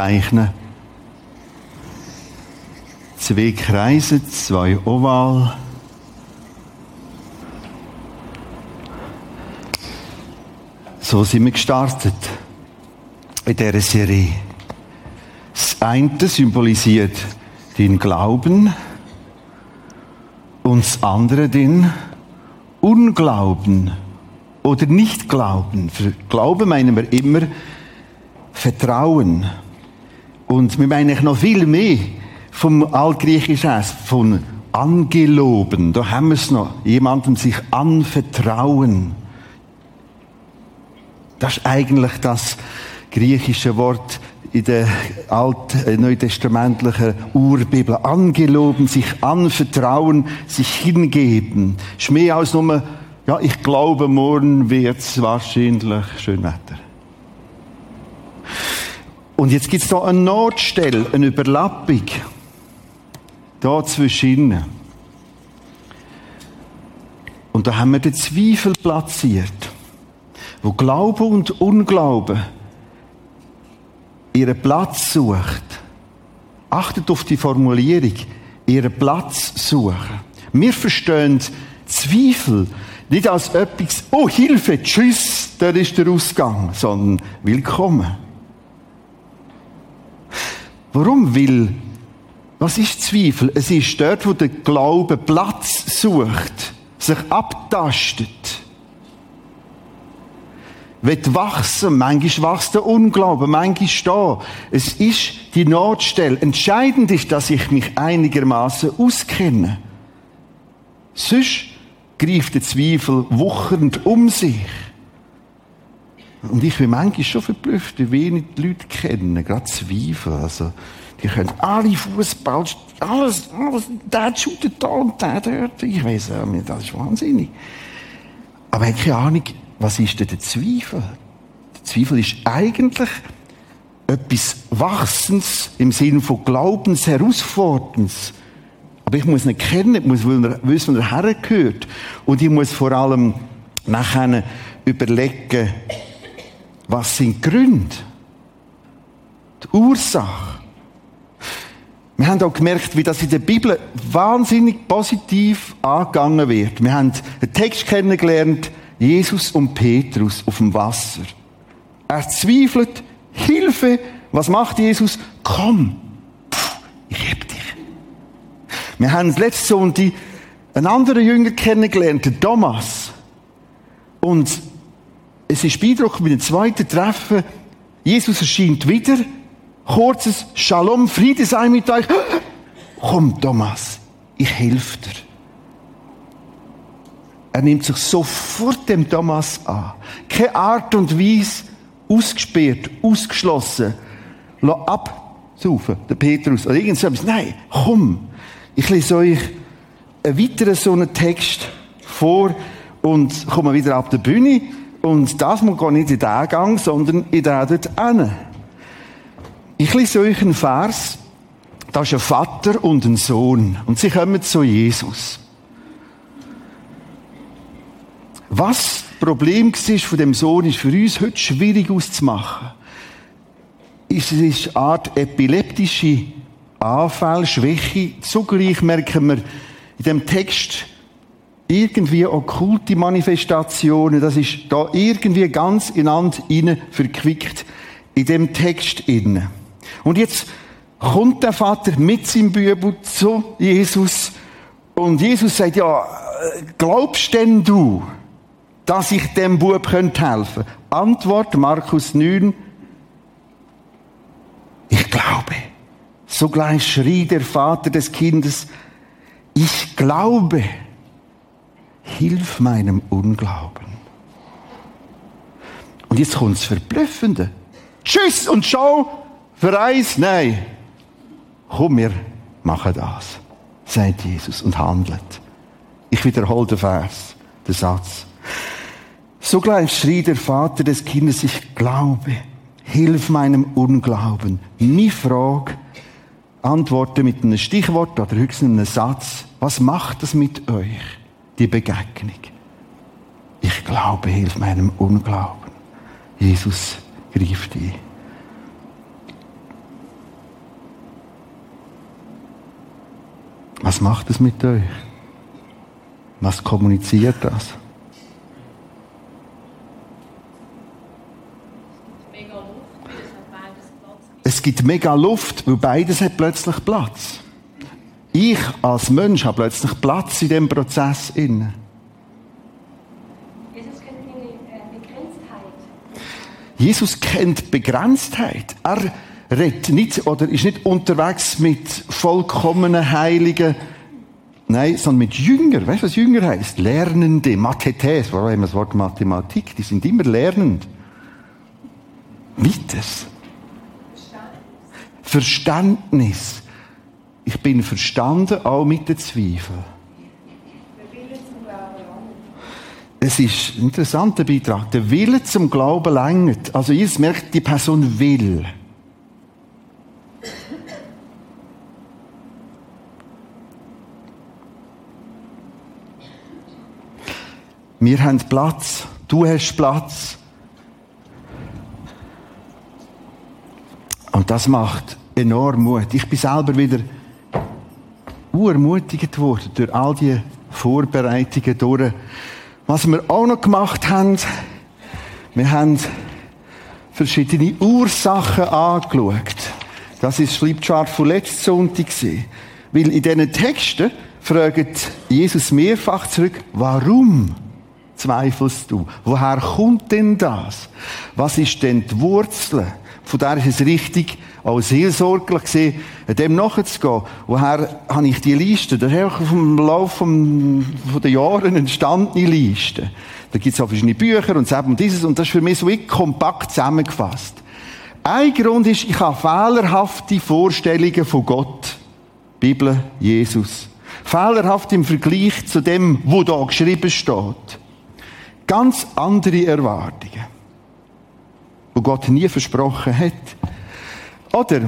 zeichnen. Zwei Kreise, zwei Oval. So sind wir gestartet in dieser Serie. Das eine symbolisiert den Glauben und das andere den Unglauben oder Nichtglauben. Für Glauben meinen wir immer Vertrauen. Und wir meinen noch viel mehr vom Altgriechischen von angeloben. Da haben wir es noch. Jemandem sich anvertrauen. Das ist eigentlich das griechische Wort in der alt äh, neutestamentlichen Urbibel. Angeloben, sich anvertrauen, sich hingeben. Ist mehr als nur, ja, ich glaube, morgen wird es wahrscheinlich schön Wetter. Und jetzt gibt es da eine Notstelle, eine Überlappung. Da zwischen. Und da haben wir den Zweifel platziert, wo Glaube und Unglaube ihren Platz sucht. Achtet auf die Formulierung. Ihren Platz suchen. Wir verstehen Zweifel nicht als etwas, oh Hilfe, tschüss, da ist der Ausgang, sondern willkommen. Warum will? Was ist Zweifel? Es ist dort, wo der Glaube Platz sucht, sich abtastet wird wachsen. Manchmal wächst der Unglaube, manchmal da. Es ist die Notstelle. Entscheidend ist, dass ich mich einigermaßen auskenne. Sonst greift der Zweifel wuchernd um sich. Und ich bin manchmal schon verblüfft, wie wenig die Leute kennen, gerade Zweifel. Also, die können alle Fußball, alles, alles, der shootet da und der dort. Ich auch nicht, das ist wahnsinnig. Aber ich habe keine Ahnung, was ist denn der Zweifel? Der Zweifel ist eigentlich etwas Wachsens im Sinne von Glaubens, Herausforderns. Aber ich muss ihn kennen, ich muss wissen, wo er hergehört. Und ich muss vor allem nachher überlegen, was sind die Gründe? Die Ursache. Wir haben auch gemerkt, wie das in der Bibel wahnsinnig positiv angegangen wird. Wir haben einen Text kennengelernt, Jesus und Petrus auf dem Wasser. Er zweifelt, Hilfe, was macht Jesus? Komm, ich heb dich. Wir haben letzte Sonntag einen anderen Jünger kennengelernt, Thomas. Und es ist beeindruckend, bei dem zweiten Treffen, Jesus erscheint wieder, kurzes Shalom, Friede sei mit euch. Komm, Thomas, ich helfe dir. Er nimmt sich sofort dem Thomas an. Keine Art und Weise ausgesperrt, ausgeschlossen. Lass absaufen, der Petrus. Oder irgend so etwas. Nein, komm. Ich lese euch einen weiteren so einen Text vor und komme wieder ab der Bühne. Und das muss gar nicht in den Gang, sondern in den dort hin. Ich lese euch einen Vers. Da ist ein Vater und ein Sohn. Und sie kommen zu Jesus. Was das Problem war von dem Sohn, ist für uns heute schwierig auszumachen. Es ist eine Art epileptische Anfall, Schwäche. Zugleich merken wir in dem Text irgendwie okkulte Manifestationen. Das ist da irgendwie ganz ineinander rein verquickt in dem Text inne. Und jetzt kommt der Vater mit seinem Bübel zu Jesus und Jesus sagt, ja, glaubst denn du? dass ich dem Bub helfen könnte. Antwort Markus 9. Ich glaube. Sogleich schrie der Vater des Kindes, ich glaube. Hilf meinem Unglauben. Und jetzt kommt das Verblüffende. Tschüss und schau, für eins, nein. Komm, wir machen das, sagt Jesus und handelt. Ich wiederhole den Vers, den Satz. Sogleich schrie der Vater des Kindes, ich glaube, hilf meinem Unglauben. Nie Frage, antworte mit einem Stichwort oder höchstens einem Satz. Was macht das mit euch, die Begegnung. Ich glaube, hilf meinem Unglauben. Jesus greift ein. Was macht es mit euch? Was kommuniziert das? Es gibt mega Luft, weil beides hat plötzlich Platz. Ich als Mensch habe plötzlich Platz in dem Prozess inne. Jesus kennt Begrenztheit. Jesus kennt Begrenztheit. Er redet nicht oder ist nicht unterwegs mit vollkommenen Heiligen, nein, sondern mit Jünger. Weißt du, was Jünger heißt? Lernende, Mathetes, warum haben wir das Wort Mathematik? Die sind immer lernend. Weiters. Verständnis. Ich bin verstanden, auch mit den Zweifeln. Es ist ein interessanter Beitrag. Der Wille zum Glauben längert. Also, ihr merkt, die Person will. Wir haben Platz. Du hast Platz. Und das macht enorm Mut. Ich bin selber wieder ermutigt worden durch all die Vorbereitungen durch. Was wir auch noch gemacht haben, wir haben verschiedene Ursachen angeschaut. Das ist Flipchart von letzten Sonntag. Weil in diesen Texten fragt Jesus mehrfach zurück, warum zweifelst du? Woher kommt denn das? Was ist denn die Wurzel? Von der ist es richtig, auch seelsorglich gesehen, dem nachzugehen. Woher habe ich die Liste? Das ist auch vom Lauf von, von den Jahren entstandene Liste. Da gibt es auch verschiedene Bücher und und dieses und das ist für mich so kompakt zusammengefasst. Ein Grund ist, ich habe fehlerhafte Vorstellungen von Gott. Bibel, Jesus. Fehlerhaft im Vergleich zu dem, wo da geschrieben steht. Ganz andere Erwartungen, wo Gott nie versprochen hat. Oder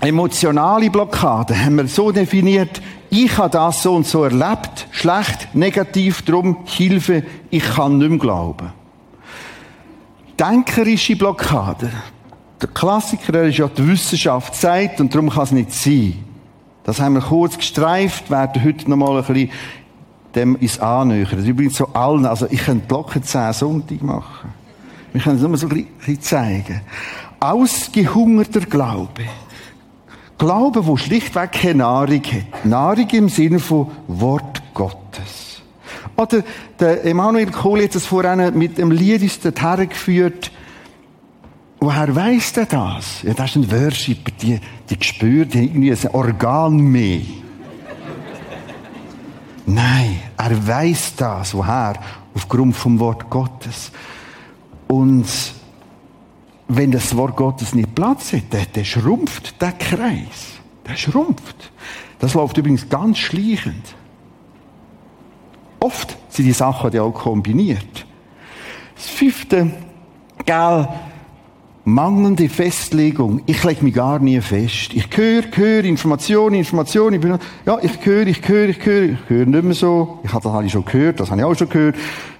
emotionale Blockade haben wir so definiert, ich habe das so und so erlebt, schlecht, negativ, drum Hilfe, ich kann nicht mehr glauben. Denkerische Blockade. Der Klassiker ist ja die Wissenschaft sagt und darum kann es nicht sein. Das haben wir kurz gestreift, werden heute noch mal ein bisschen dem ins Annähern. Übrigens so allen, also ich könnte locker zehn Sonntag machen. Wir können es nur so ein bisschen zeigen. Ausgehungerter Glaube. Glaube, wo schlichtweg keine Nahrung hat. Nahrung im Sinne von Wort Gottes. Oder der Emanuel Kohl hat das vorhin mit dem Lied uns dorthin geführt. Woher weiss der das? Ja, das ist ein Worshipper, die, die spürt irgendwie ein Organ mehr. Nein, er weiß das. Woher? Aufgrund vom Wort Gottes. Und wenn das Wort Gottes nicht Platz hat, der, der schrumpft der Kreis. Der schrumpft. Das läuft übrigens ganz schleichend. Oft sind die Sachen ja auch kombiniert. Das fünfte, gell, Mangelnde Festlegung. Ich lege mich gar nie fest. Ich höre, höre, Informationen, Informationen. Ich bin, ja, ich höre, ich höre, ich höre. Ich höre nicht mehr so. Ich habe das habe ich schon gehört, das habe ich auch schon gehört.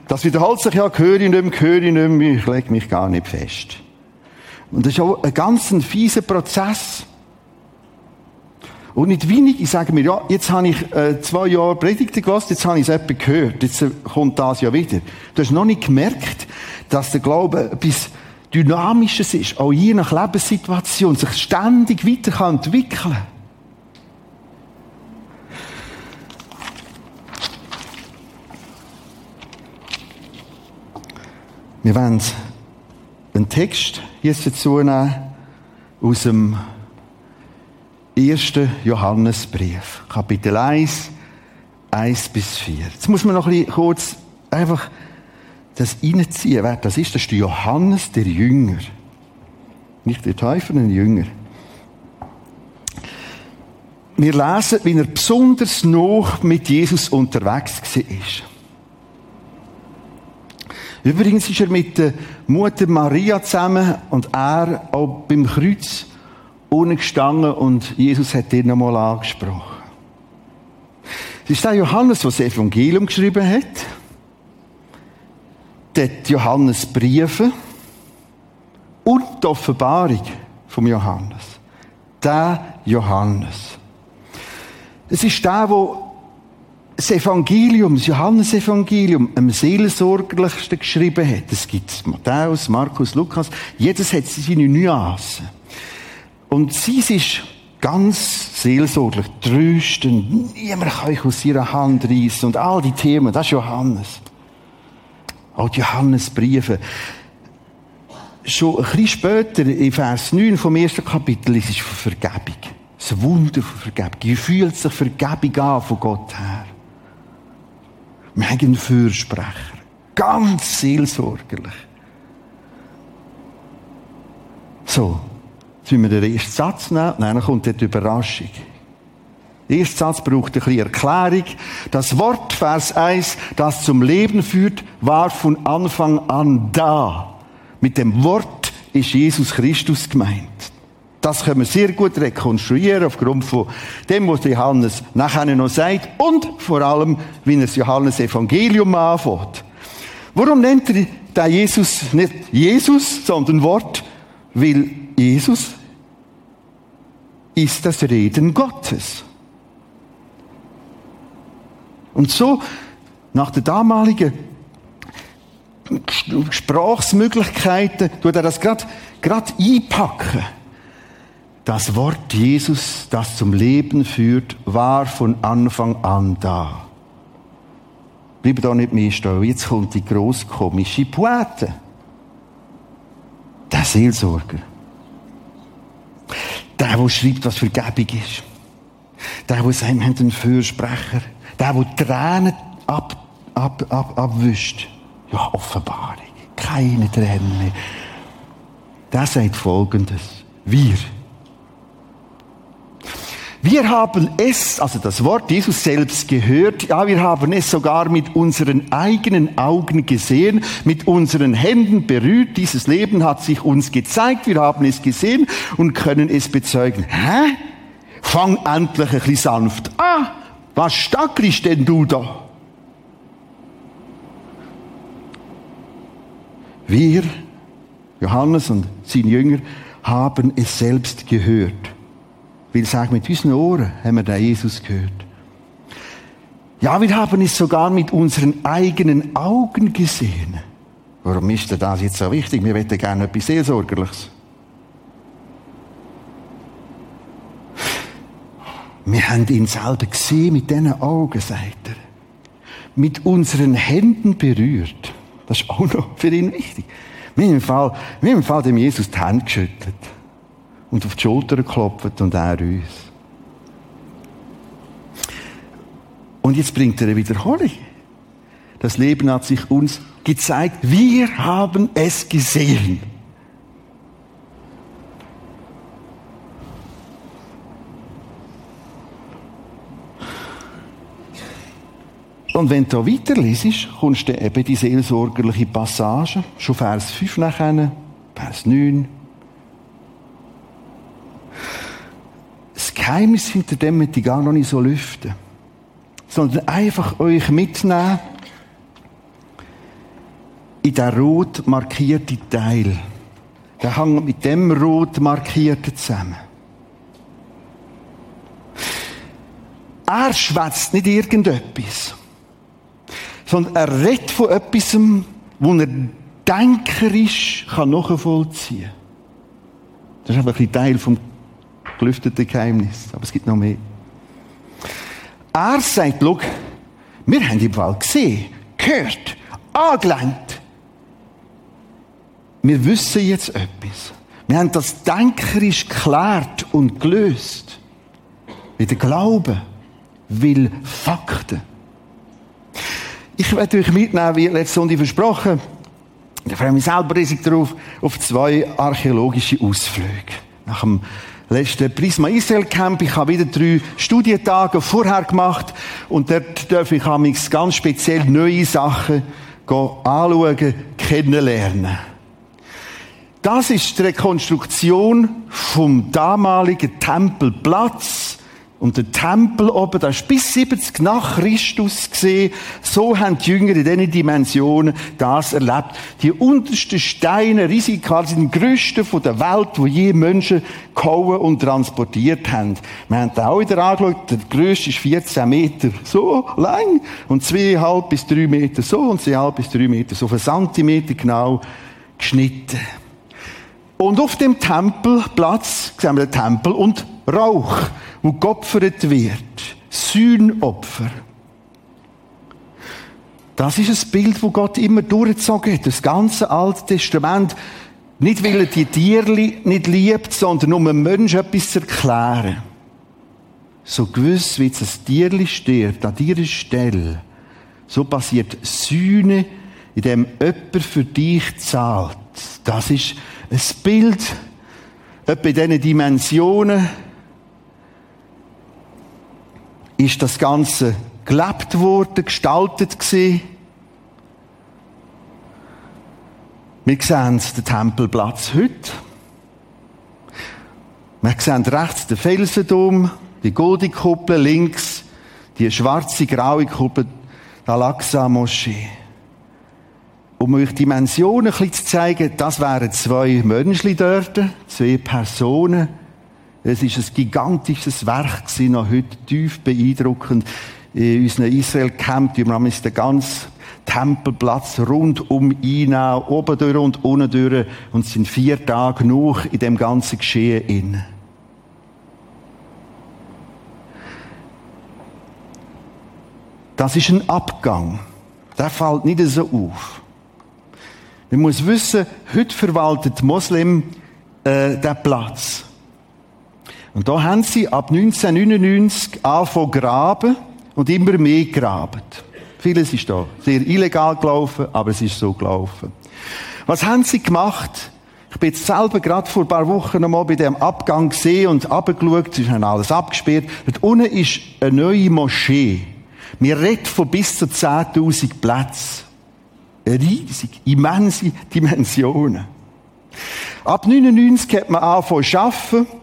Das wiederholt sich ja, höre ich nicht mehr, höre ich nicht mehr. Ich lege mich gar nicht fest. Und das ist auch ein ganz fieser Prozess. Und nicht wenig, ich sage mir, ja, jetzt habe ich äh, zwei Jahre Predigten gelassen, jetzt habe ich es etwas gehört, jetzt äh, kommt das ja wieder. Du hast noch nicht gemerkt, dass der Glaube bis Dynamisches ist, auch je nach Lebenssituation, sich ständig weiter kann entwickeln Wir wollen einen Text jetzt dazu nehmen aus dem ersten Johannesbrief, Kapitel 1, 1 bis 4. Jetzt muss man noch ein bisschen kurz einfach das reinziehen. Wer das ist, das ist der Johannes, der Jünger. Nicht der Täufer, ein Jünger. Wir lesen, wie er besonders noch mit Jesus unterwegs war. Übrigens ist er mit der Mutter Maria zusammen und er auch beim Kreuz unten gestanden und Jesus hat ihn nochmal angesprochen. Es ist der Johannes, der das Evangelium geschrieben hat die Johannes Briefe und die Offenbarung vom Johannes. Der Johannes. Es ist der, wo das Evangelium, das Johannesevangelium, am seelsorgerlichsten geschrieben hat. Es gibt Matthäus, Markus, Lukas. Jedes hat seine Nuancen. Und sie ist ganz seelsorglich, tröstend. Niemand kann euch aus ihrer Hand reissen. Und all die Themen, das ist Johannes. Auch die Johannesbriefe. Schon ein bisschen später, in Vers 9 vom ersten Kapitel, ist es von Vergebung. Das Wunder von Vergebung. Wie fühlt sich Vergebung an von Gott her? Wir haben einen Fürsprecher. Ganz seelsorgerlich. So. Jetzt müssen wir den ersten Satz nehmen, dann kommt die Überraschung. Der erste Satz braucht ein bisschen Erklärung. Das Wort, Vers 1, das zum Leben führt, war von Anfang an da. Mit dem Wort ist Jesus Christus gemeint. Das können wir sehr gut rekonstruieren aufgrund von dem, was Johannes nachher noch sagt und vor allem, wie er das Johannes Evangelium anfängt. Warum nennt er da Jesus nicht Jesus, sondern Wort? Weil Jesus ist das Reden Gottes. Und so, nach der damaligen Sprachmöglichkeiten, tut er das gerade einpacken. Das Wort Jesus, das zum Leben führt, war von Anfang an da. Bleib da nicht mehr stehen. Jetzt kommt die gross komische Poete. Der Seelsorger. Der, der schreibt, was Vergebung ist. Der, der sagt, wir haben einen Fürsprecher. Der, der Tränen ab, ab, ab, abwischt. Ja, Offenbarung. Keine Tränen mehr. Der sagt Folgendes. Wir. Wir haben es, also das Wort Jesus selbst gehört, ja, wir haben es sogar mit unseren eigenen Augen gesehen, mit unseren Händen berührt. Dieses Leben hat sich uns gezeigt, wir haben es gesehen und können es bezeugen. Hä? Fang endlich ein bisschen sanft. Ah, was stackerst denn du da? Wir, Johannes und seine Jünger, haben es selbst gehört. Weil sag, mit unseren Ohren haben wir den Jesus gehört. Ja, wir haben es sogar mit unseren eigenen Augen gesehen. Warum ist denn das jetzt so wichtig? Wir hätten gerne etwas Seelsorgerliches. Wir haben ihn selber gesehen mit diesen Augen, sagt er. Mit unseren Händen berührt. Das ist auch noch für ihn wichtig. Haben im Fall, haben im Fall dem Jesus die Hände geschüttelt und auf die Schulter geklopft und er uns. Und jetzt bringt er eine Wiederholung. Das Leben hat sich uns gezeigt. Wir haben es gesehen. Und wenn du weiter liest, kommst du eben die seelsorgerliche Passage, schon Vers 5 nachher, Vers 9, Geheimnis hinter dem möchte ich gar noch nicht so lüften. Sondern einfach euch mitnehmen in den rot markierten Teil. Der hängt mit dem rot markierten zusammen. Er schwätzt nicht irgendetwas, sondern er redet von etwas, wo er denkerisch nachvollziehen kann. Das ist einfach ein Teil vom gelüftete Geheimnis. Aber es gibt noch mehr. Er sagt, schau, wir haben im Wald gesehen, gehört, angelenkt. Wir wissen jetzt etwas. Wir haben das denkerisch geklärt und gelöst. Wie der Glaube will Fakten. Ich werde euch mitnehmen, wie letzte Sonntag versprochen. Ich freue mich selber riesig darauf, auf zwei archäologische Ausflüge. Nach dem letzten Prisma Israel Camp. Ich habe wieder drei Studientage vorher gemacht und dort darf ich ganz speziell neue Sachen anschauen, kennenlernen. Das ist die Rekonstruktion vom damaligen Tempelplatz und der Tempel oben, das ist bis 70 nach Christus gesehen. So haben die Jünger in diesen Dimensionen das erlebt. Die untersten Steine, riesig, sind die grössten von der Welt, wo je Menschen gehauen und transportiert haben. Wir haben da auch wieder angeschaut, der grösste ist 14 Meter so lang und zweieinhalb bis drei Meter so und zweieinhalb bis drei Meter so, auf einen Zentimeter genau geschnitten. Und auf dem Tempelplatz sehen wir den Tempel und Rauch wo geopfert wird. Sühnopfer. Das ist ein Bild, wo Gott immer durchgezogen hat. Das ganze Alte Testament. Nicht, weil er die Tiere nicht liebt, sondern um einem Menschen etwas zu erklären. So gewiss, wie jetzt ein Tier stirbt, an dieser Stelle, so passiert Sühne, in dem jemand für dich zahlt. Das ist ein Bild, etwa in diesen Dimensionen, ist das Ganze gelebt worden, gestaltet gewesen. Wir sehen den Tempelplatz heute. Wir sehen rechts den Felsendom, die Goldikuppel, links die schwarze, graue Kuppel, die Al-Aqsa-Moschee. Um euch Dimensionen ein bisschen zu zeigen, das wären zwei Menschen dort, zwei Personen, es ist ein gigantisches Werk gewesen, noch heute tief beeindruckend. In unseren Israel-Camp, wir haben den ganzen Tempelplatz rund um ihn, oben durch und unten durch, und sind vier Tage noch in dem ganzen Geschehen inne. Das ist ein Abgang. Der fällt nicht so auf. Man muss wissen, heute verwaltet Moslem äh, den Platz. Und da haben sie ab 1999 angefangen graben und immer mehr graben. Vieles ist da sehr illegal gelaufen, aber es ist so gelaufen. Was haben sie gemacht? Ich bin jetzt selber gerade vor ein paar Wochen noch mal bei dem Abgang gesehen und abgeschaut, es ist dann alles abgesperrt. Dort unten ist eine neue Moschee. Wir reden von bis zu 10.000 Plätzen. Riesig, immense Dimensionen. Ab 99 hat man angefangen zu arbeiten.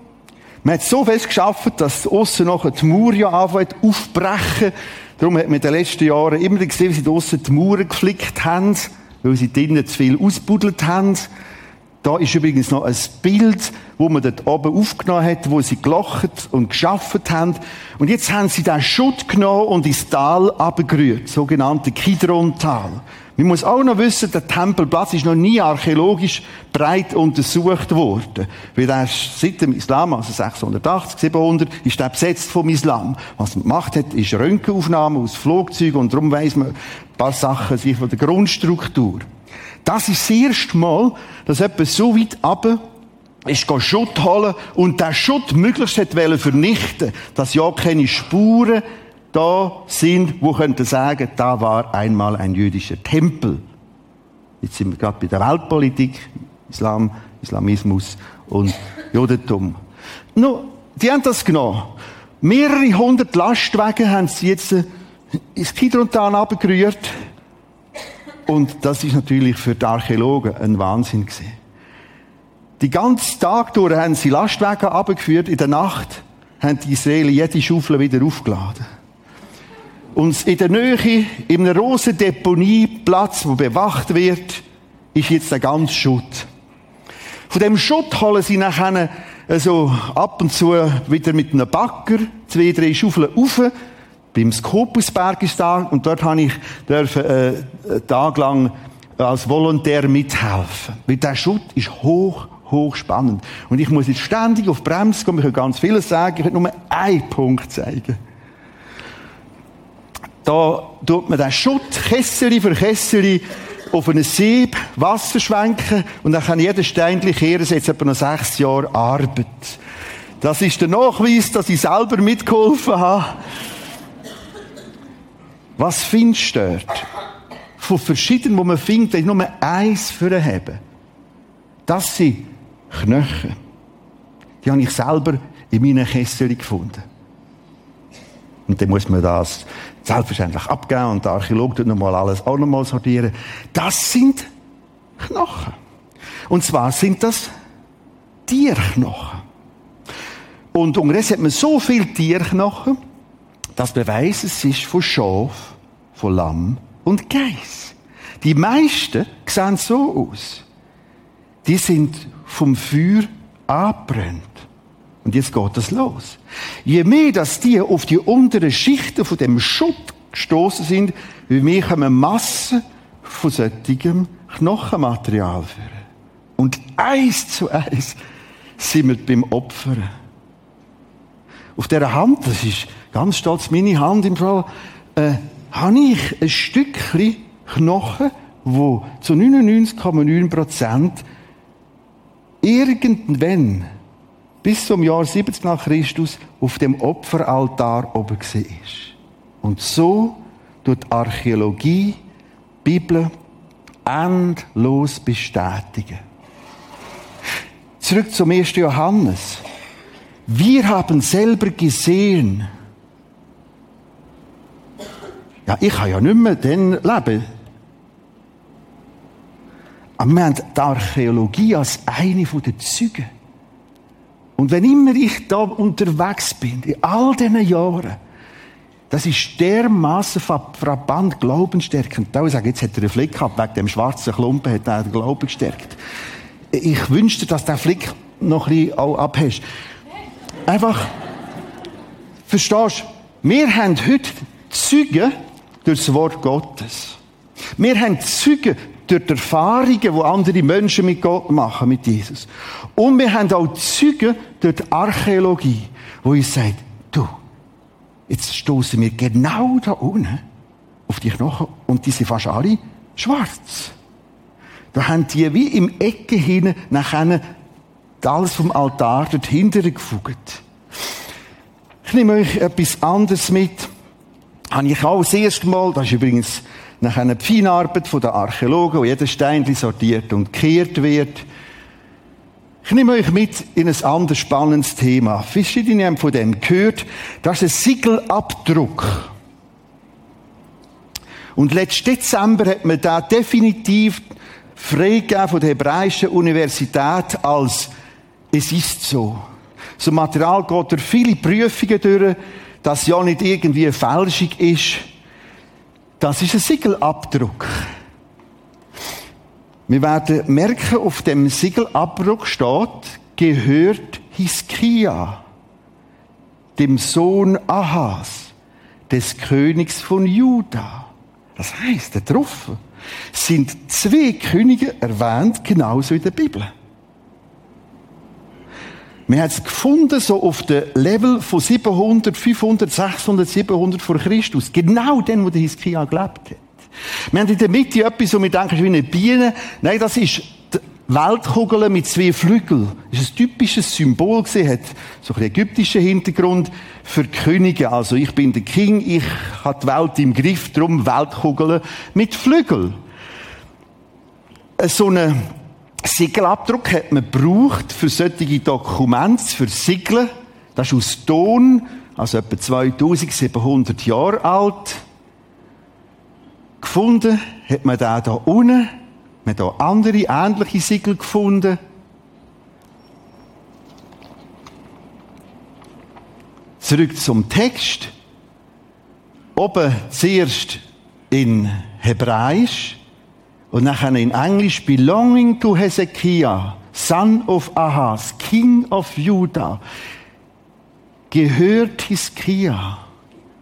Man hat so fest geschafft, dass aussen noch die Mauer ja anfängt aufbrechen. Darum hat man in den letzten Jahren immer gesehen, wie sie aussen die Mauern geflickt haben, weil sie drinnen zu viel ausbuddelt haben. Da ist übrigens noch ein Bild, wo man dort oben aufgenommen hat, wo sie gelacht und geschafft haben. Und jetzt haben sie den Schutt genommen und ins Tal abgerührt, sogenannte Kidron-Tal. Man muss auch noch wissen, der Tempelplatz ist noch nie archäologisch breit untersucht worden. Weil ist seit dem Islam, also 680, 700, ist der besetzt vom Islam. Was man gemacht hat, ist Röntgenaufnahmen aus Flugzeugen und darum weiss man ein paar Sachen sich von der Grundstruktur. Das ist das erste Mal, dass jemand so weit runter ist Schutt holen und der Schutt möglichst hat vernichten dass ja keine Spuren da sind, wo könnte sagen, da war einmal ein jüdischer Tempel. Jetzt sind wir gerade bei der Weltpolitik, Islam, Islamismus und Judentum. No, die haben das genommen. Mehrere hundert Lastwagen haben sie jetzt äh, ins Kidrontal abgerührt. Und das ist natürlich für die Archäologen ein Wahnsinn gewesen. Die ganze Tag durch haben sie Lastwagen abgeführt. In der Nacht haben die Israelis jede Schaufel wieder aufgeladen. Und in der Nähe, in einem grossen Deponieplatz, wo bewacht wird, ist jetzt der ganze Schutt. Von dem Schutt holen sie nachher also ab und zu wieder mit einem Bagger zwei, drei Schaufeln rauf. Beim Skopusberg ist da und dort habe ich dürfen, äh, einen als Volontär mithelfen. Weil der Schutt ist hoch, hoch spannend. Und ich muss jetzt ständig auf Bremse kommen. Ich kann ganz vieles sagen. Ich will nur einen Punkt zeigen. Da tut man den Schutt Kesseri für Kesseri auf einen Sieb Wasser schwenken und dann kann jeder Steinchen kehren, jetzt etwa noch sechs Jahre Arbeit. Das ist der Nachweis, dass ich selber mitgeholfen habe. Was findest du dort? Von verschiedenen, wo man findet, nur eins für haben. Das sind Knochen. Die habe ich selber in meinen Kessel gefunden. Und dann muss man das selbstverständlich abgeben und der Archäologe tut nochmal alles auch nochmal sortieren. Das sind Knochen. Und zwar sind das Tierknochen. Und unterdessen hat man so viel Tierknochen, das beweist, es ist von Schaf, von Lamm und Geiss. Die meisten sehen so aus. Die sind vom Feuer angebrannt. Und jetzt geht das los. Je mehr, dass die auf die unteren Schichten von dem Schutt gestoßen sind, wie mehr kommen Massen von solchem Knochenmaterial führen. Und eins zu eins sind wir beim Opfern. Auf dieser Hand, das ist ganz stolz meine Hand im Fall, äh, habe ich ein Stückchen Knochen, wo zu 99,9 Prozent irgendwann bis zum Jahr 70 nach Christus auf dem Opferaltar oben war. Und so tut Archäologie, Bibel endlos bestätigen. Zurück zum 1. Johannes. Wir haben selber gesehen, ja, ich kann ja nicht mehr dann leben. Aber wir haben die Archäologie als eine der Züge. Und wenn immer ich da unterwegs bin, in all diesen Jahren, das ist dermaßen frappant glaubensstärkend. Da sagen, jetzt hat er einen Flick gehabt, wegen dem schwarzen Klumpen hat er den Glauben gestärkt. Ich wünschte, dass der Flick noch ein bisschen auch abhast. Einfach, verstehst du, wir haben heute Züge durch das Wort Gottes. Wir haben Züge durch die Erfahrungen, die andere Menschen mit Gott machen, mit Jesus. Und wir haben auch Züge durch die Archäologie, wo uns sagt, du, jetzt stoßen wir genau da unten auf die Knochen und die sind fast alle schwarz. Da haben die wie im Ecke hin nachher alles vom Altar dort hinten gefugt. Ich nehme euch etwas anderes mit. Habe ich auch das erste Mal, das ist übrigens nach einer Feinarbeit der Archäologen, wo jeder Stein sortiert und gekehrt wird. Ich nehme euch mit in ein anderes spannendes Thema. Verschiedene haben von dem gehört. Das ist ein Siegelabdruck. Und letzten Dezember hat man da definitiv freigegeben von der Hebräischen Universität als es ist so. So Material geht durch viele Prüfungen durch, dass ja nicht irgendwie eine Fälschung ist. Das ist ein Siegelabdruck. Wir werden merken, auf dem Siegelabdruck steht, gehört Hiskia, dem Sohn Ahas, des Königs von Juda. Das heißt, da drauf sind zwei Könige erwähnt, genauso in der Bibel. Wir haben es gefunden, so auf dem Level von 700, 500, 600, 700 vor Christus. Genau den, wo der Hiskia gelebt hat. Wir haben in der Mitte etwas, wo wir denken, wie eine Biene. Nein, das ist die Weltkugel mit zwei Flügeln. Das ist ein typisches Symbol gewesen, hat so einen ägyptischen Hintergrund für Könige. Also ich bin der King, ich habe die Welt im Griff, drum Weltkugel mit Flügeln. So eine Siegelabdruck hat man gebraucht für solche Dokumente, für Siegeln. Das ist aus Ton, also etwa 2700 Jahre alt. Gefunden hat man da da unten. Man hat auch andere ähnliche Siegel gefunden. Zurück zum Text. Oben zuerst in Hebräisch und nachher in Englisch, belonging to Hezekiah, son of Ahaz, king of Judah, gehört Hiskia.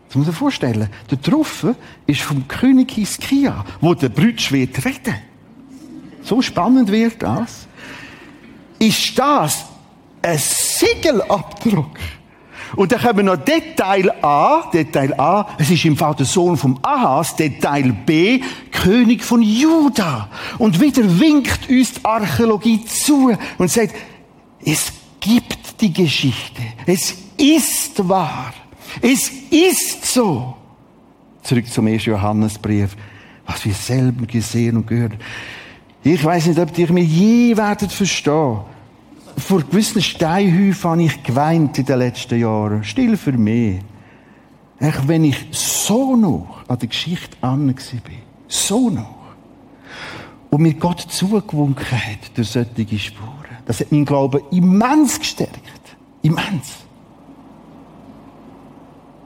Das muss man sich vorstellen. Der Truffe ist vom König Hiskia, wo der Brütsch wird reden. So spannend wird das. Ist das ein Siegelabdruck? Und dann kommen noch Detail A, Detail A, es ist im Fall der Sohn vom Ahas, Detail B, König von Juda. Und wieder winkt uns die Archäologie zu und sagt, es gibt die Geschichte. Es ist wahr. Es ist so. Zurück zum 1. Johannesbrief. Was wir selber gesehen und gehört. Ich weiß nicht, ob ihr mir je werdet verstehen vor gewissen Steinhäufen habe ich geweint in den letzten Jahren. Still für mich. Echt, wenn ich so noch an der Geschichte an war. So noch. Und mir Gott zugewunken hat durch solche Spuren. Das hat meinen Glauben immens gestärkt. Immens.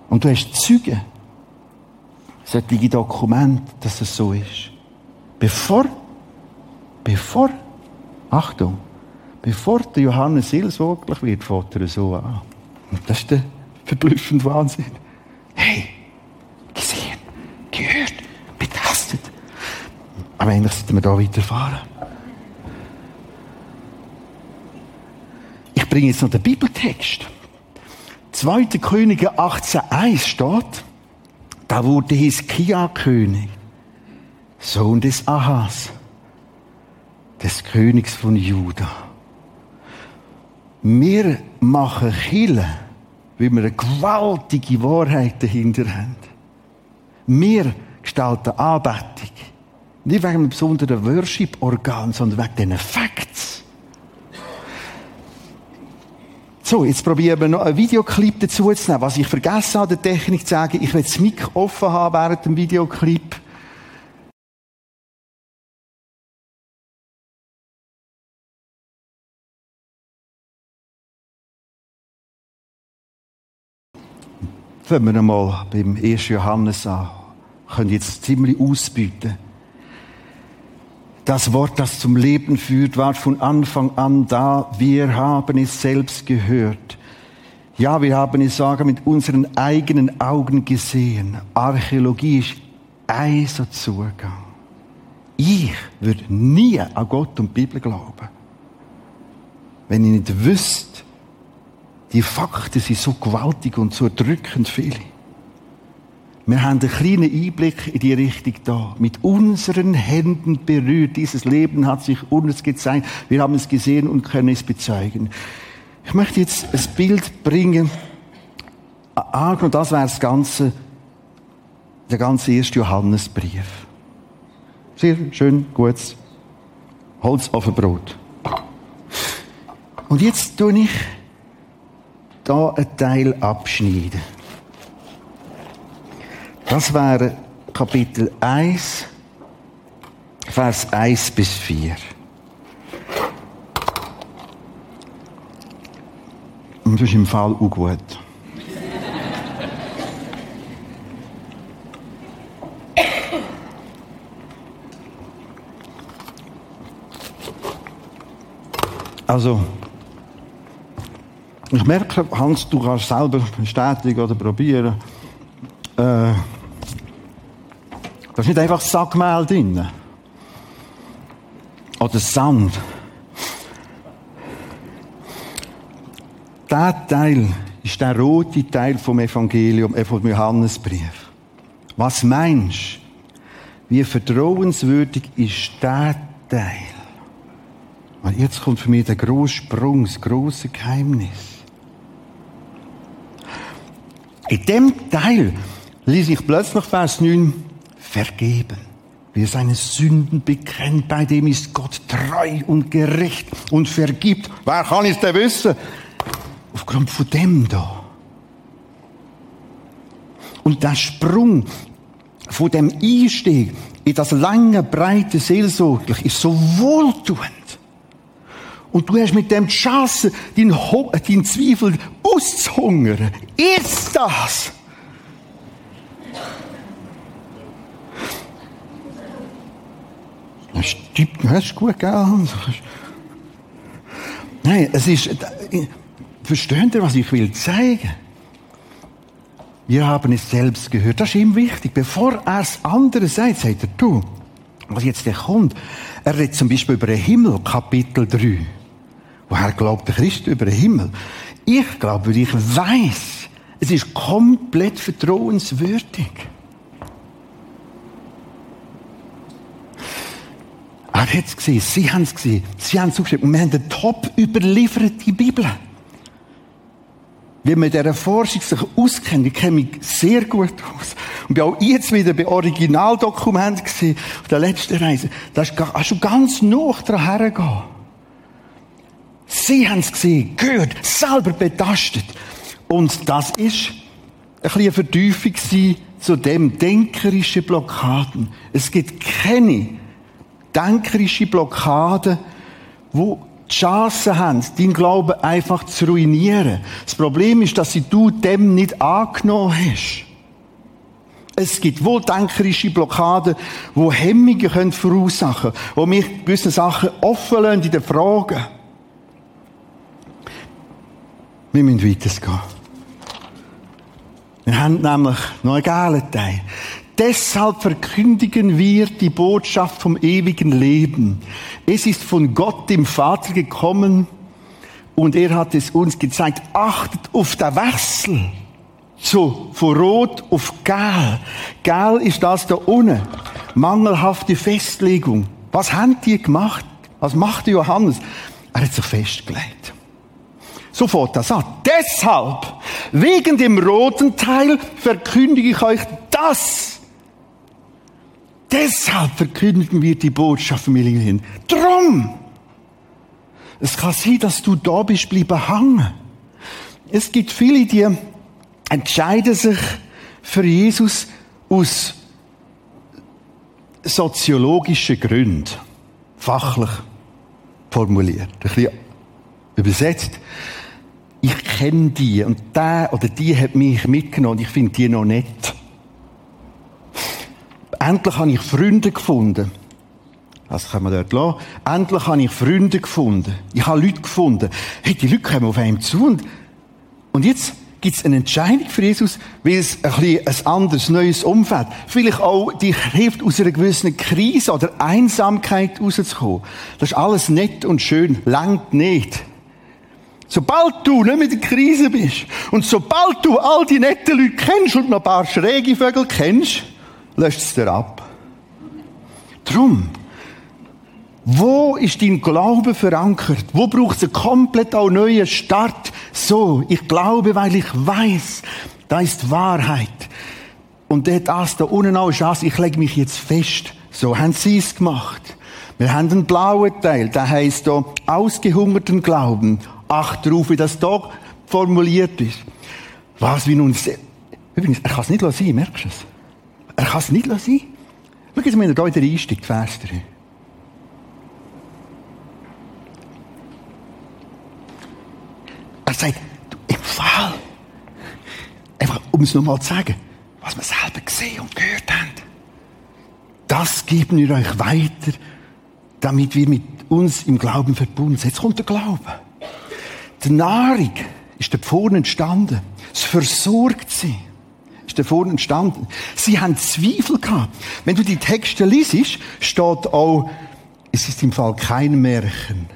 Und du hast Züge, solche Dokumente, dass es so ist. Bevor, bevor, Achtung, bevor der Johannes seelsorglich wird, fährt er so an. Und das ist der verblüffende Wahnsinn. Hey, gesehen, gehört, betastet. Aber eigentlich sollten wir da weiterfahren. Ich bringe jetzt noch den Bibeltext. 2. Könige 18.1 steht, da wurde Hiskia König, Sohn des Ahas, des Königs von Juda. Wir machen Chile, weil wir eine gewaltige Wahrheit dahinter haben. Wir gestalten Anbetung. Nicht wegen einem besonderen Worship-Organ, sondern wegen diesen Facts. So, jetzt probieren wir noch einen Videoclip dazu zu nehmen. Was ich vergessen habe, der Technik zu sagen, ich will das Mic offen haben während dem Videoclip. Fangen wir einmal beim 1. Johannes an. Können jetzt ziemlich ausbieten. Das Wort, das zum Leben führt, war von Anfang an da. Wir haben es selbst gehört. Ja, wir haben es sogar mit unseren eigenen Augen gesehen. Archäologie ist ein so Zugang. Ich würde nie an Gott und die Bibel glauben, wenn ich nicht wüsste, die Fakten sind so gewaltig und so drückend viele. Wir haben einen kleinen Einblick in die Richtung da. Mit unseren Händen berührt. Dieses Leben hat sich uns gezeigt. Wir haben es gesehen und können es bezeugen. Ich möchte jetzt ein Bild bringen. Und das wäre das ganze, der ganze erste Johannesbrief. Sehr schön, gutes Holz auf ein Brot. Und jetzt tue ich da einen Teil abschneiden. Das wäre Kapitel 1, Vers 1 bis 4. Und das ist im Fall auch gut. Also, ich merke, Hans, du kannst selber bestätigen oder probieren. Äh, da ist nicht einfach Sackmehl drin. Oder Sand. Der Teil ist der rote Teil vom Evangelium, äh, vom Johannesbrief. Was meinst du? Wie vertrauenswürdig ist der Teil? Und jetzt kommt für mich der grosse Sprung, das grosse Geheimnis. In dem Teil lese ich plötzlich Vers 9, vergeben. Wer seine Sünden bekennt, bei dem ist Gott treu und gerecht und vergibt. Wer kann es denn wissen? Aufgrund von dem da. Und der Sprung von dem Einstieg in das lange, breite Seelsorglich ist so wohltuend. Und du hast mit dem die Chance, deinen, deinen Zweifel auszuhungern. Ist das? Das stimmt, das ist gut, gell? Nein, es ist, versteht ihr, was ich will zeigen? Wir haben es selbst gehört. Das ist ihm wichtig. Bevor er es andere sagt, sagt er, du, was jetzt der kommt. Er redet zum Beispiel über den Himmel, Kapitel 3. Woher glaubt der Christ über den Himmel? Ich glaube, weil ich weiß, es ist komplett vertrauenswürdig. Er hat es gesehen, sie haben es gesehen, sie haben es zugeschrieben. Und wir haben eine top überlieferte Bibel. Wie man dieser Forschung sich auskennt, ich kenne mich sehr gut aus. Und bin auch jetzt wieder bei Originaldokumenten gesehen, auf der letzten Reise. Da hast du ganz noch dran hergehen. Sie haben es gesehen, gehört, selber betastet. Und das ist ein eine Vertiefung zu dem denkerischen Blockaden. Es gibt keine denkerische Blockaden, wo die Chance haben, deinen Glauben einfach zu ruinieren. Das Problem ist, dass du dem nicht angenommen hast. Es gibt wohldenkerische Blockaden, die Hemmungen verursachen können, die mich gewisse Sachen offen lassen in den Fragen. Wir müssen weitergehen. Wir haben nämlich noch einen geilen Teil. Deshalb verkündigen wir die Botschaft vom ewigen Leben. Es ist von Gott, dem Vater, gekommen und er hat es uns gezeigt. Achtet auf den Wechsel. So, von Rot auf Gel. Gel ist das da unten. Mangelhafte Festlegung. Was haben die gemacht? Was macht Johannes? Er hat sich festgelegt. So fährt das an. Deshalb, wegen dem roten Teil, verkündige ich euch das. Deshalb verkündigen wir die Botschaft Familie hin. Drum! Es kann sein, dass du da bist, bleiben hängen. Es gibt viele, die entscheiden sich für Jesus aus soziologischen Gründen. Fachlich formuliert. Ein bisschen übersetzt. Ich kenne die und der oder die hat mich mitgenommen und ich finde die noch nett. Endlich habe ich Freunde gefunden. Das kann man dort lassen. Endlich habe ich Freunde gefunden. Ich habe Leute gefunden. Hey, die Leute kommen auf einem zu und, und jetzt gibt es eine Entscheidung für Jesus, weil es ein, bisschen ein anderes, neues Umfeld, vielleicht auch dich hilft, aus einer gewissen Krise oder Einsamkeit rauszukommen. Das ist alles nett und schön, langt nicht. Sobald du nicht mit der Krise bist und sobald du all die netten Leute kennst und noch ein paar schräge Vögel kennst, löscht es dir ab. Drum, wo ist dein Glaube verankert? Wo braucht es einen komplett auch neuen Start? So, ich glaube, weil ich weiß, da ist Wahrheit. Und das da unten auch das, ich lege mich jetzt fest. So haben sie es gemacht. Wir haben einen blauen Teil, der heißt da ausgehungerten Glauben. Acht darauf, wie das da formuliert ist. Was wie nun, übrigens, er kann es nicht sein, merkst du es? Er kann es nicht sein. Schau jetzt mal, er hier wieder einsteigt, Vers 3. Er sagt, du, im Fall, einfach um es nochmal zu sagen, was wir selber gesehen und gehört haben, das geben wir euch weiter, damit wir mit uns im Glauben verbunden sind. Jetzt kommt der Glaube. Die Nahrung ist da vorne entstanden. Es versorgt sie. Ist da vorne entstanden. Sie haben Zweifel gehabt. Wenn du die Texte liest, steht auch, es ist im Fall kein Märchen.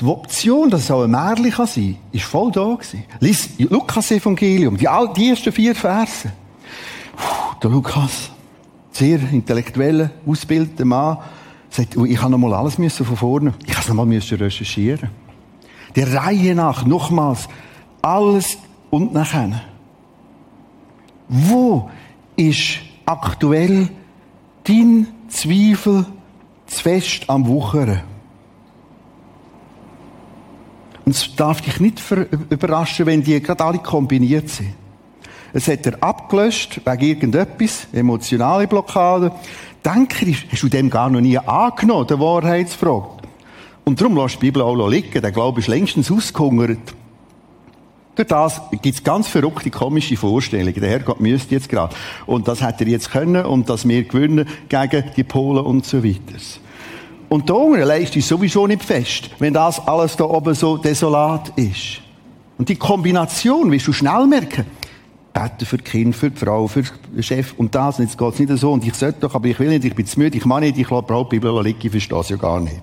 Die Option, dass es auch ein Märchen kann sein ist voll da gewesen. Lies Lukas-Evangelium, die, die ersten vier Verse. Puh, der Lukas, sehr intellektueller, ausgebildeter Mann, sagt, oh, ich habe noch mal alles müssen von vorne, ich habe es noch mal müssen recherchieren. Der Reihe nach, nochmals, alles und nachher. Wo ist aktuell dein Zweifel zu fest am Wuchern? Und es darf dich nicht überraschen, wenn die gerade alle kombiniert sind. Es hat er abgelöscht wegen irgendetwas, emotionale Blockade. Denke, hast du dem gar noch nie angenommen, der Wahrheitsfrage. Und darum lässt die Bibel auch liegen. Der Glaube ist längstens ausgehungert. Durch das gibt es ganz verrückte, komische Vorstellungen. Der Herrgott müsste jetzt gerade. Und das hat er jetzt können und dass wir gewinnen gegen die Polen und so weiter. Und da unten leist ist sowieso nicht fest, wenn das alles da oben so desolat ist. Und die Kombination wirst du schnell merken. Beten für die Kinder, für die Frau, für den Chef und das. Und jetzt geht's nicht so. Und ich sollte doch, aber ich will nicht, ich bin zu müde, ich mache nicht, ich lasse die Bibel liegen, ich verstehe es ja gar nicht.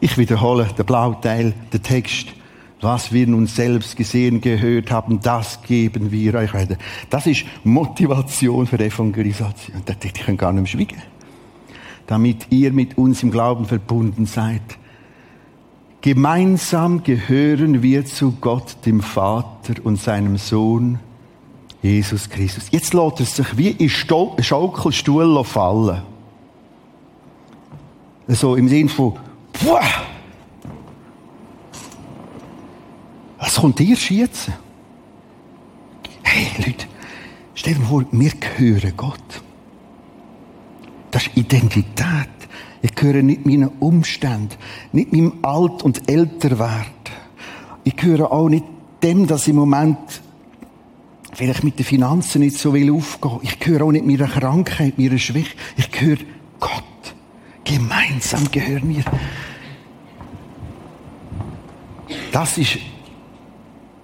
Ich wiederhole den blauen Teil, den Text was wir nun selbst gesehen, gehört haben, das geben wir euch weiter. Das ist Motivation für Evangelisation. Ich kann gar nicht mehr schweigen. Damit ihr mit uns im Glauben verbunden seid. Gemeinsam gehören wir zu Gott, dem Vater und seinem Sohn, Jesus Christus. Jetzt lässt es sich wie in Schaukelstuhl fallen. So im Sinn von, Puh, Was kommt dir jetzt? Hey, Leute, stell dir vor, wir gehören Gott. Da Das ist Identität. Ich gehöre nicht meinen Umständen, nicht meinem Alt- und Älterwerden. Ich gehöre auch nicht dem, dass im Moment vielleicht mit den Finanzen nicht so will aufgehen. Ich gehöre auch nicht meiner Krankheit, meiner Schwäche. Ich gehöre Gott. Gemeinsam gehören wir. Das ist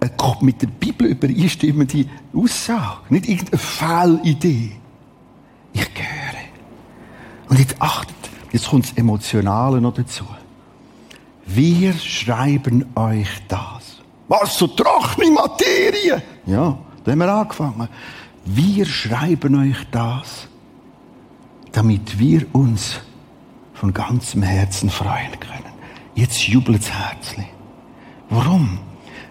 eine mit der Bibel übereinstimmende Aussage. Nicht irgendeine Fehlidee. Ich gehöre. Und jetzt achtet, jetzt kommt das Emotionale noch dazu. Wir schreiben euch das. Was, so trockene Materie? Ja, da haben wir angefangen. Wir schreiben euch das, damit wir uns von ganzem Herzen freuen können. Jetzt jubelt das Herzchen. Warum?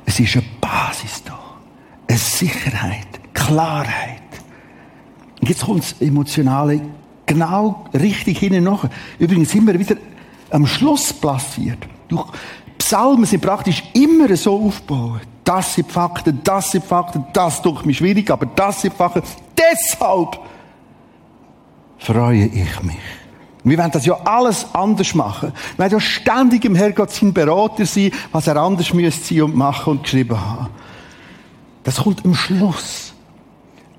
Es ist eine Basis da. Eine Sicherheit, Klarheit. Und jetzt kommt das Emotionale genau richtig hinten nach. Übrigens wir wieder am Schluss platziert. Durch Psalmen sind praktisch immer so aufgebaut. Das sind Fakten, das sind Fakten, das tut mir schwierig, aber das sind Fakten. Deshalb freue ich mich. Wir wollen das ja alles anders machen. Wir wollen ja ständig im Herrgott sein Berater sein, was er anders müsste sein und machen und geschrieben haben. Das kommt am Schluss.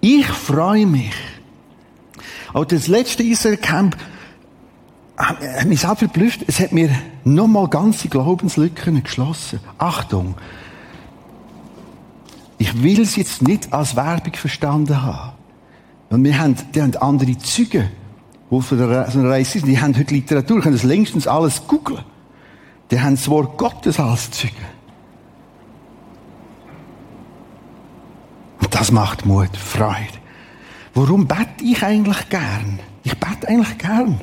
Ich freue mich. Auch das letzte Israel Camp hat mich sehr verblüfft. Es hat mir nochmal ganze Glaubenslücken geschlossen. Achtung. Ich will es jetzt nicht als Werbung verstanden haben. Und wir haben, die haben andere Züge die so einer Reise sind, die haben heute Literatur, können das längstens alles googeln. Die haben das Wort Gottes als Zeuge. Und das macht Mut, Freude. Warum bete ich eigentlich gern? Ich bete eigentlich gern.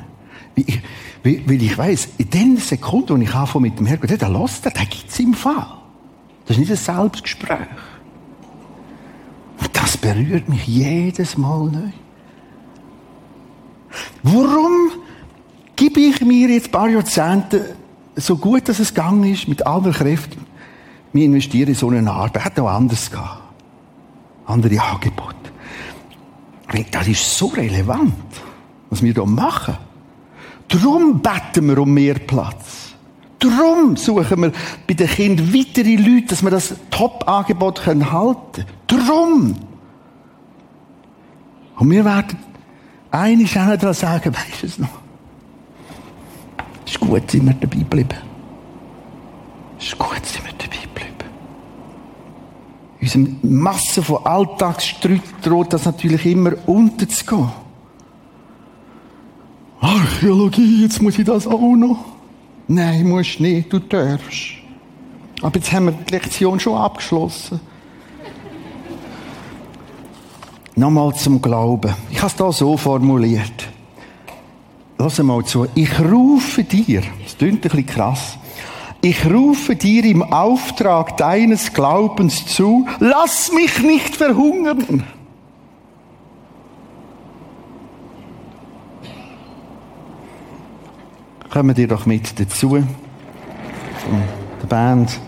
Weil ich weiss, in den Sekunden, wo ich anfange mit dem Herrgott, der lässt, der gibt es im Fall. Das ist nicht ein Selbstgespräch. Und das berührt mich jedes Mal neu. Warum gebe ich mir jetzt ein paar Jahrzehnte so gut, dass es gegangen ist, mit aller Kräften, wir investieren in so eine Arbeit, hätte auch anders gehen. Andere Angebote. Das ist so relevant, was wir hier machen. Darum beten wir um mehr Platz. Darum suchen wir bei den Kindern weitere Leute, dass wir das Top-Angebot halten können. Darum. Und wir werden eine ist auch noch sagen, weisst du es noch? Ist gut, sind wir dabei geblieben. Ist gut, sind wir dabei geblieben. In unserer Masse von Alltagsstreit droht das natürlich immer unterzugehen. Archäologie, jetzt muss ich das auch noch. Nein, musst nicht, du darfst. Aber jetzt haben wir die Lektion schon abgeschlossen. Nochmal zum Glauben. Ich habe es da so formuliert. Lass mal zu. Ich rufe dir, das klingt ein bisschen krass, ich rufe dir im Auftrag deines Glaubens zu, lass mich nicht verhungern. Kommen dir doch mit dazu, von der Band.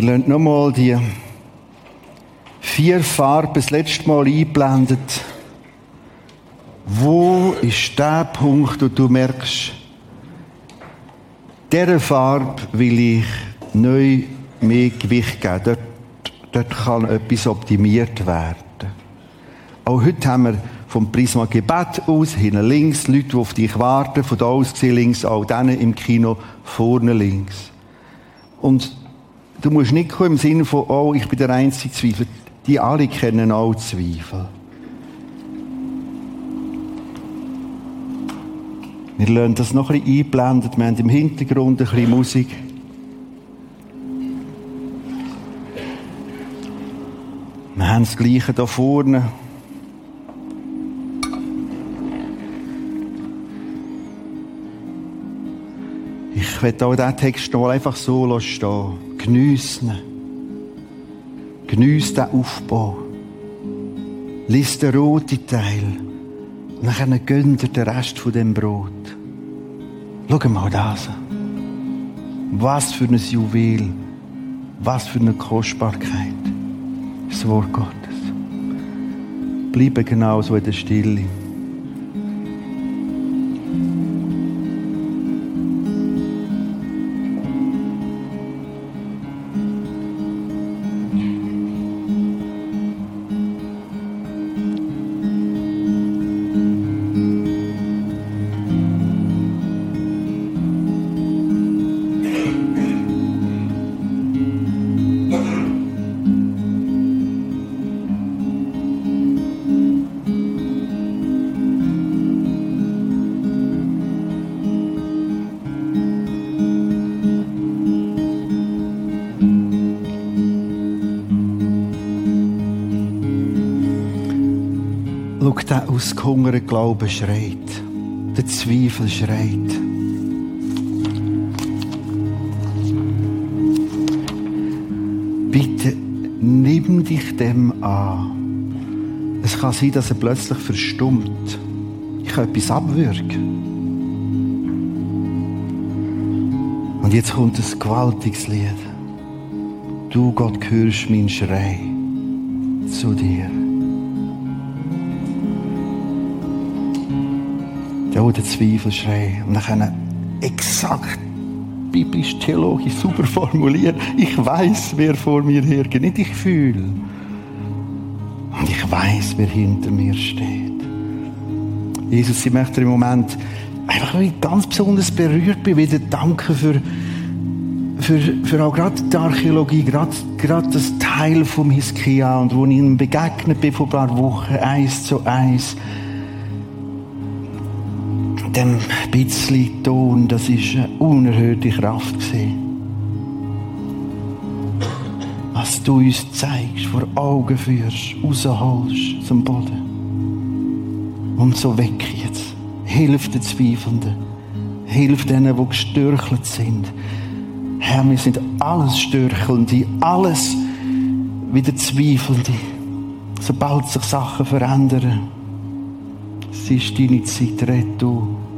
Wir lassen nochmal die vier Farben das letzte Mal einblendet. Wo ist der Punkt, wo du merkst, dieser Farbe will ich neu mehr Gewicht geben. Dort, dort kann etwas optimiert werden. Auch heute haben wir vom Prisma Gebet aus, hinten links, Leute, die auf dich warten, von da aus gesehen links, auch denen im Kino, vorne links. Und Du musst nicht kommen im Sinne von, oh, ich bin der einzige Zweifel. Die alle kennen auch Zweifel. Wir lernen das noch ein bisschen einblenden. Wir haben im Hintergrund ein bisschen Musik. Wir haben das Gleiche da vorne. Ich werde auch diesen Text noch einfach so stehen. Geniessen. Geniess den Aufbau. Lies den roten Teil. Und dann gönnt ihr den Rest von dem Brot. Schau mal das an. Was für ein Juwel. Was für eine Kostbarkeit. Das Wort Gottes. Bleibe genauso in der Stille. Ausgehungerte Glaube schreit. Der Zweifel schreit. Bitte nimm dich dem an. Es kann sein, dass er plötzlich verstummt. Ich kann etwas abwürgen. Und jetzt kommt ein gewaltiges Lied. Du, Gott, hörst meinen Schrei zu dir. Ja, der Zweifelschrei. Und dann exakt biblisch, theologisch super formulieren. Ich weiß, wer vor mir hergeht, nicht ich fühle. Und ich weiß, wer hinter mir steht. Jesus, ich möchte im Moment einfach ganz besonders berührt bin, wieder danken für, für, für auch gerade die Archäologie, gerade, gerade das Teil vom Hiskia und wo ich ihm begegnet bin vor ein paar Wochen, eins zu eins dem bisschen Ton, das ist eine unerhörte Kraft gewesen. Was du uns zeigst, vor Augen führst, rausholst zum Boden. Und so weg jetzt. Hilf den Zweifelnden. Hilf denen, die gestürchelt sind. Herr, wir sind alles Störchelnde, alles wieder Zweifelnde. Sobald sich Sachen verändern, ist deine Zeit, red du.